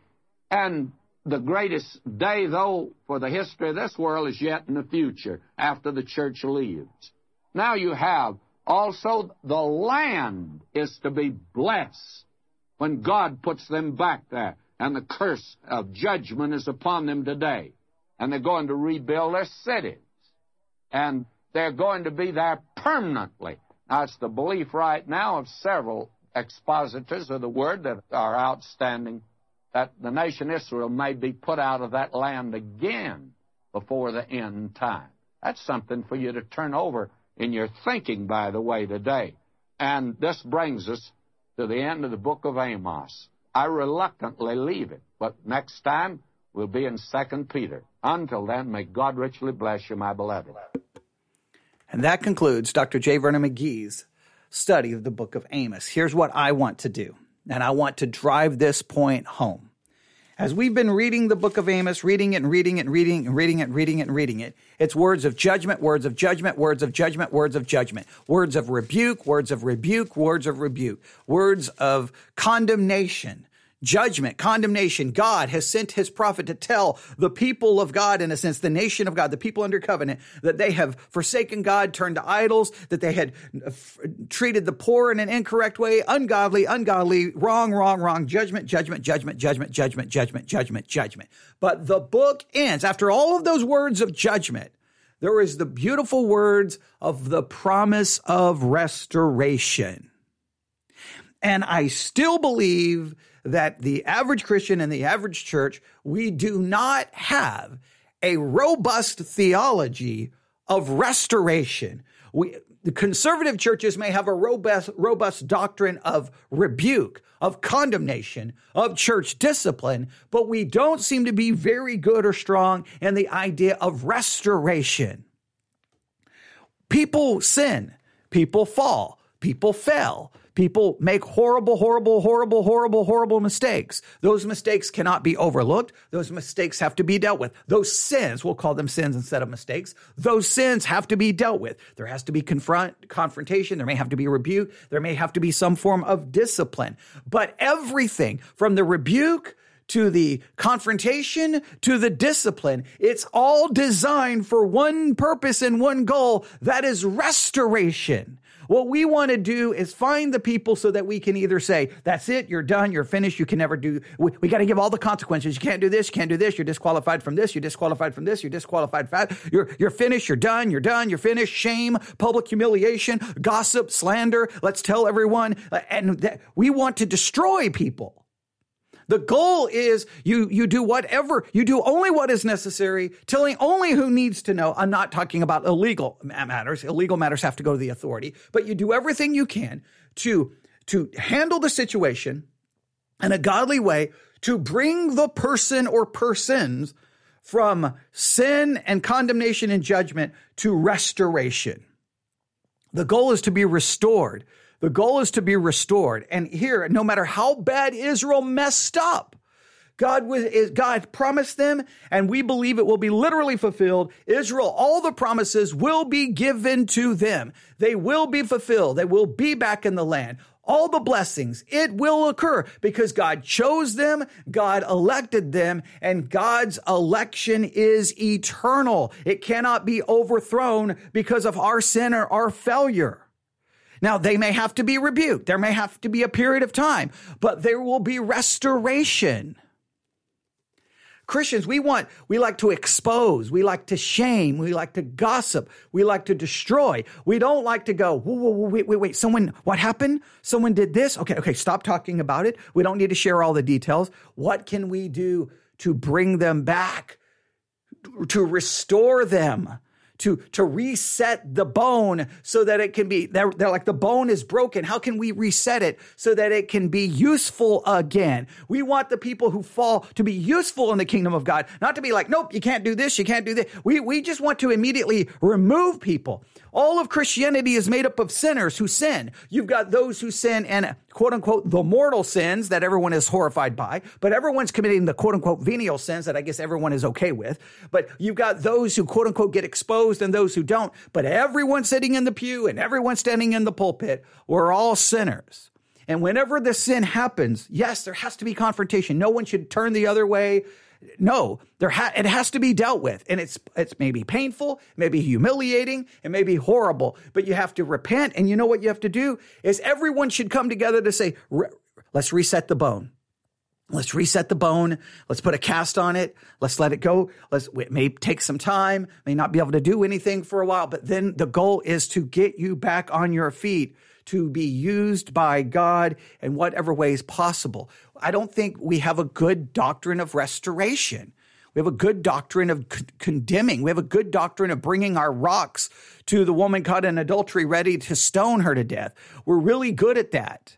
And the greatest day, though, for the history of this world is yet in the future, after the church leaves. Now you have also the land is to be blessed when God puts them back there, and the curse of judgment is upon them today and they're going to rebuild their cities. And they're going to be there permanently. Now, it's the belief right now of several expositors of the word that are outstanding that the nation Israel may be put out of that land again before the end time. That's something for you to turn over in your thinking, by the way, today. And this brings us to the end of the book of Amos. I reluctantly leave it, but next time we'll be in 2 Peter. Until then, may God richly bless you, my beloved. And that concludes Dr. J. Vernon McGee's study of the book of Amos. Here's what I want to do, and I want to drive this point home. As we've been reading the book of Amos, reading it and reading it and reading it and reading it and reading it and reading it, it's words of judgment, words of judgment, words of judgment, words of judgment, words of rebuke, words of rebuke, words of rebuke, words of condemnation, judgment, condemnation. God has sent his prophet to tell the people of God, in a sense, the nation of God, the people under covenant, that they have forsaken God, turned to idols, that they had uh, f- treated the poor in an incorrect way, ungodly, ungodly, wrong, wrong, wrong, judgment, judgment, judgment, judgment, judgment, judgment, judgment, judgment. But the book ends after all of those words of judgment. There is the beautiful words of the promise of restoration. And I still believe that the average Christian and the average church, we do not have a robust theology of restoration. We, the conservative churches may have a robust, robust doctrine of rebuke, of condemnation, of church discipline, but we don't seem to be very good or strong in the idea of restoration. People sin, people fall, people fail, People make horrible, horrible, horrible, horrible, horrible mistakes. Those mistakes cannot be overlooked. Those mistakes have to be dealt with. Those sins, we'll call them sins instead of mistakes. Those sins have to be dealt with. There has to be confront, confrontation. There may have to be rebuke. There may have to be some form of discipline. But everything from the rebuke to the confrontation to the discipline. It's all designed for one purpose and one goal. That is restoration. What we want to do is find the people so that we can either say, that's it, you're done, you're finished, you can never do, we, we got to give all the consequences. You can't do this, you can't do this, you're disqualified from this, you're disqualified from this, you're disqualified fat, you're, you're finished, you're done, you're done, you're finished, shame, public humiliation, gossip, slander, let's tell everyone. Uh, and that we want to destroy people. The goal is you, you do whatever, you do only what is necessary, telling only who needs to know. I'm not talking about illegal matters. Illegal matters have to go to the authority, but you do everything you can to, to handle the situation in a godly way to bring the person or persons from sin and condemnation and judgment to restoration. The goal is to be restored. The goal is to be restored. And here, no matter how bad Israel messed up, God was, God promised them, and we believe it will be literally fulfilled. Israel, all the promises will be given to them. They will be fulfilled. They will be back in the land. All the blessings, it will occur because God chose them, God elected them, and God's election is eternal. It cannot be overthrown because of our sin or our failure. Now, they may have to be rebuked. There may have to be a period of time, but there will be restoration. Christians, we want, we like to expose, we like to shame, we like to gossip, we like to destroy. We don't like to go, whoa, whoa, whoa, wait, wait, wait, someone, what happened? Someone did this? Okay, okay, stop talking about it. We don't need to share all the details. What can we do to bring them back, to restore them? To, to reset the bone so that it can be, they're, they're like the bone is broken. How can we reset it so that it can be useful again? We want the people who fall to be useful in the kingdom of God, not to be like, nope, you can't do this, you can't do this. We, we just want to immediately remove people. All of Christianity is made up of sinners who sin. You've got those who sin and quote unquote the mortal sins that everyone is horrified by, but everyone's committing the quote unquote venial sins that I guess everyone is okay with. But you've got those who quote unquote get exposed and those who don't. But everyone sitting in the pew and everyone standing in the pulpit, we're all sinners. And whenever the sin happens, yes, there has to be confrontation. No one should turn the other way. No, there ha- it has to be dealt with, and it's it's maybe painful, maybe humiliating, it may be horrible, but you have to repent. And you know what you have to do is everyone should come together to say, let's reset the bone. Let's reset the bone. Let's put a cast on it. Let's let it go. Let's, it may take some time, may not be able to do anything for a while, but then the goal is to get you back on your feet to be used by God in whatever ways possible. I don't think we have a good doctrine of restoration. We have a good doctrine of c- condemning. We have a good doctrine of bringing our rocks to the woman caught in adultery, ready to stone her to death. We're really good at that.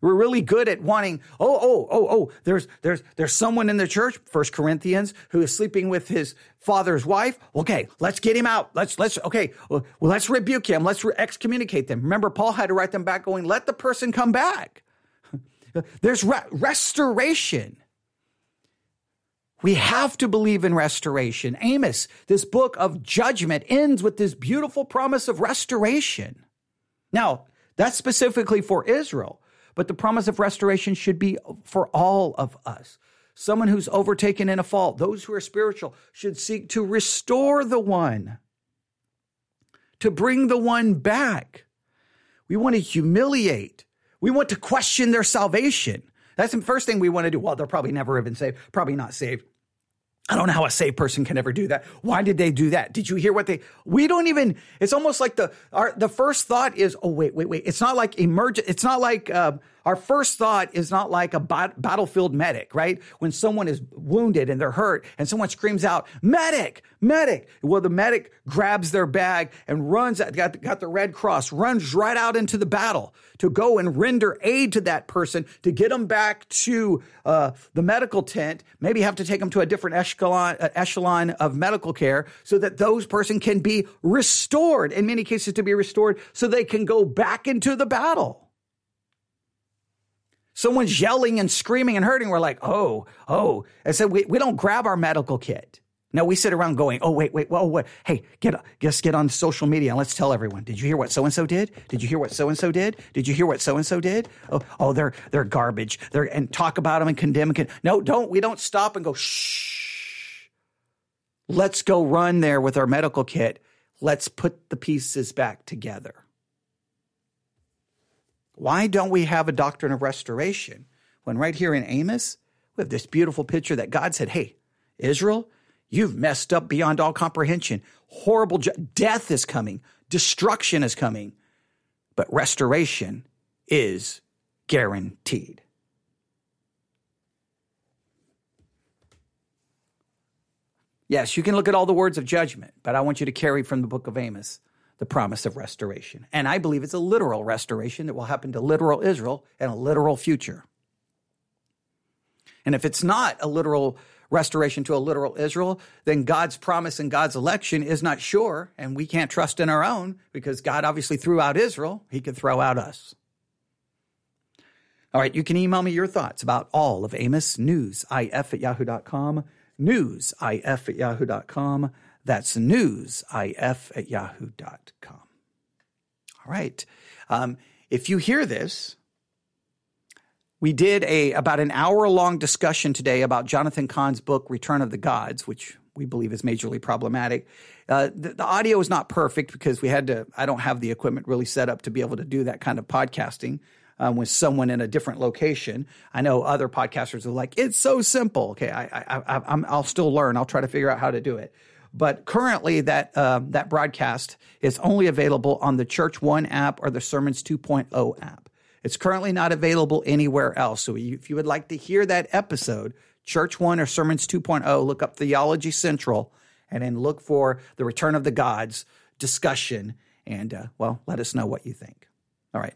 We're really good at wanting, oh, oh, oh, oh, there's, there's, there's someone in the church, First Corinthians, who is sleeping with his father's wife. Okay, let's get him out. Let's, let's, okay, well, let's rebuke him. Let's excommunicate them. Remember, Paul had to write them back going, let the person come back. there's re- restoration. We have to believe in restoration. Amos, this book of judgment ends with this beautiful promise of restoration. Now, that's specifically for Israel. But the promise of restoration should be for all of us. Someone who's overtaken in a fault, those who are spiritual, should seek to restore the one, to bring the one back. We want to humiliate. We want to question their salvation. That's the first thing we want to do. Well, they'll probably never been saved, probably not saved. I don't know how a saved person can ever do that. Why did they do that? Did you hear what they, we don't even, it's almost like the, our, the first thought is, oh, wait, wait, wait. It's not like emergent. It's not like, uh, our first thought is not like a bat- battlefield medic, right? When someone is wounded and they're hurt and someone screams out, medic, medic. Well, the medic grabs their bag and runs, got, got the Red Cross, runs right out into the battle to go and render aid to that person to get them back to uh, the medical tent, maybe have to take them to a different echelon, uh, echelon of medical care so that those person can be restored, in many cases to be restored so they can go back into the battle. Someone's yelling and screaming and hurting, we're like, oh, oh. And so we, we don't grab our medical kit. No, we sit around going, oh, wait, wait, oh, whoa, what? Hey, get, just get on social media and let's tell everyone. Did you hear what so and so did? Did you hear what so and so did? Did you hear what so and so did? Oh, oh, they're they're garbage. They're and talk about them and condemn. Con- no, don't. We don't stop and go. Shh. Let's go run there with our medical kit. Let's put the pieces back together. Why don't we have a doctrine of restoration when right here in Amos we have this beautiful picture that God said, "Hey, Israel." You've messed up beyond all comprehension. Horrible ju- death is coming, destruction is coming, but restoration is guaranteed. Yes, you can look at all the words of judgment, but I want you to carry from the book of Amos the promise of restoration. And I believe it's a literal restoration that will happen to literal Israel and a literal future. And if it's not a literal restoration to a literal Israel, then God's promise and God's election is not sure, and we can't trust in our own because God obviously threw out Israel. He could throw out us. All right, you can email me your thoughts about all of Amos News, if at yahoo.com, news, if at yahoo.com. That's news, if at yahoo.com. All right. Um, if you hear this, we did a about an hour long discussion today about Jonathan Cahn's book Return of the Gods, which we believe is majorly problematic. Uh, the, the, audio is not perfect because we had to. I don't have the equipment really set up to be able to do that kind of podcasting um, with someone in a different location. I know other podcasters are like, "It's so simple." Okay, I, I, I, will still learn. I'll try to figure out how to do it. But currently, that uh, that broadcast is only available on the Church One app or the Sermons 2.0 app. It's currently not available anywhere else. So if you would like to hear that episode, Church One or Sermons 2.0, look up Theology Central and then look for the Return of the Gods discussion. And, uh, well, let us know what you think. All right.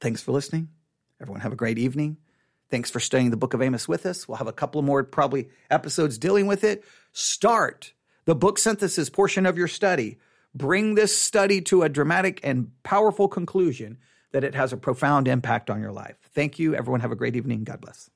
Thanks for listening. Everyone have a great evening. Thanks for studying the book of Amos with us. We'll have a couple more probably episodes dealing with it. Start the book synthesis portion of your study. Bring this study to a dramatic and powerful conclusion that it has a profound impact on your life. Thank you. Everyone have a great evening. God bless.